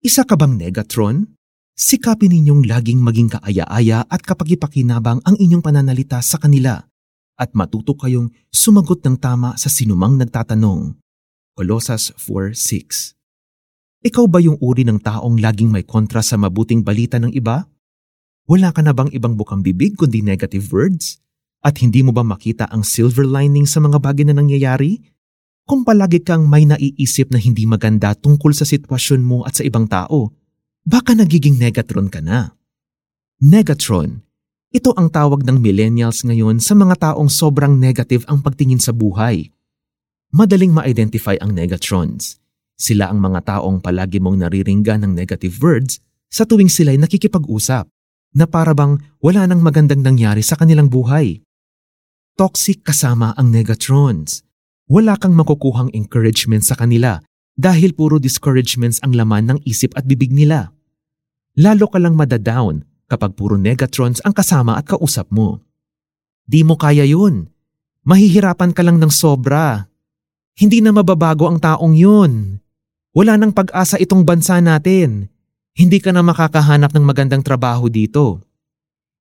Isa ka bang negatron? Sikapin ninyong laging maging kaaya-aya at kapagipakinabang ang inyong pananalita sa kanila at matuto kayong sumagot ng tama sa sinumang nagtatanong. Colossus 4.6 Ikaw ba yung uri ng taong laging may kontra sa mabuting balita ng iba? Wala ka na bang ibang bukang bibig kundi negative words? At hindi mo ba makita ang silver lining sa mga bagay na nangyayari? Kung palagi kang may naiisip na hindi maganda tungkol sa sitwasyon mo at sa ibang tao, baka nagiging negatron ka na. Negatron ito ang tawag ng millennials ngayon sa mga taong sobrang negative ang pagtingin sa buhay. Madaling ma-identify ang negatrons. Sila ang mga taong palagi mong nariringga ng negative words sa tuwing sila'y nakikipag-usap na para bang wala nang magandang nangyari sa kanilang buhay. Toxic kasama ang negatrons. Wala kang makukuhang encouragement sa kanila dahil puro discouragements ang laman ng isip at bibig nila. Lalo ka lang madadown kapag puro negatrons ang kasama at kausap mo. Di mo kaya yun. Mahihirapan ka lang ng sobra. Hindi na mababago ang taong yun. Wala nang pag-asa itong bansa natin. Hindi ka na makakahanap ng magandang trabaho dito.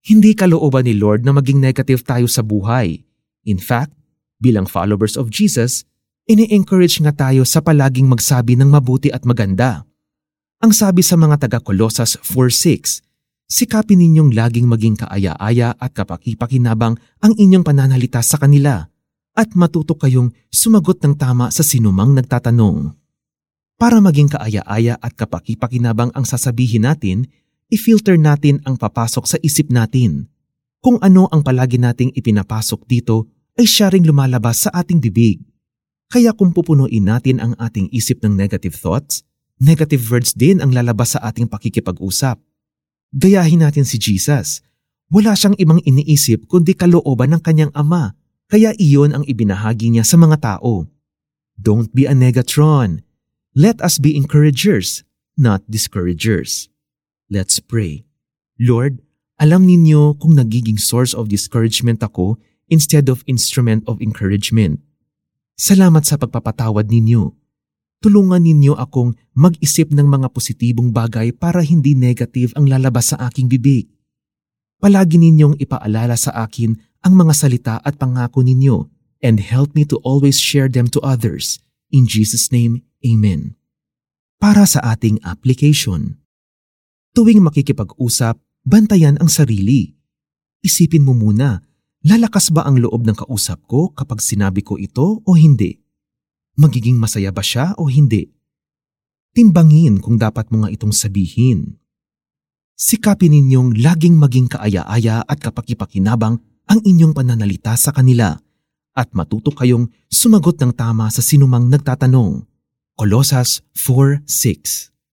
Hindi kalooban ni Lord na maging negative tayo sa buhay. In fact, bilang followers of Jesus, ini-encourage nga tayo sa palaging magsabi ng mabuti at maganda. Ang sabi sa mga taga Colossus 4.6, Sikapin ninyong laging maging kaaya-aya at kapakipakinabang ang inyong pananalita sa kanila at matuto kayong sumagot ng tama sa sinumang nagtatanong. Para maging kaaya-aya at kapakipakinabang ang sasabihin natin, i-filter natin ang papasok sa isip natin. Kung ano ang palagi nating ipinapasok dito ay siya ring lumalabas sa ating bibig. Kaya kung pupunuin natin ang ating isip ng negative thoughts, negative words din ang lalabas sa ating pakikipag-usap Gayahin natin si Jesus. Wala siyang ibang iniisip kundi kalooban ng kanyang ama, kaya iyon ang ibinahagi niya sa mga tao. Don't be a negatron. Let us be encouragers, not discouragers. Let's pray. Lord, alam ninyo kung nagiging source of discouragement ako instead of instrument of encouragement. Salamat sa pagpapatawad ninyo tulungan ninyo akong mag-isip ng mga positibong bagay para hindi negative ang lalabas sa aking bibig. Palagi ninyong ipaalala sa akin ang mga salita at pangako ninyo and help me to always share them to others. In Jesus' name, Amen. Para sa ating application. Tuwing makikipag-usap, bantayan ang sarili. Isipin mo muna, lalakas ba ang loob ng kausap ko kapag sinabi ko ito o hindi? Magiging masaya ba siya o hindi? Timbangin kung dapat mo nga itong sabihin. Sikapin ninyong laging maging kaaya-aya at kapakipakinabang ang inyong pananalita sa kanila at matuto kayong sumagot ng tama sa sinumang nagtatanong. Colossus 4.6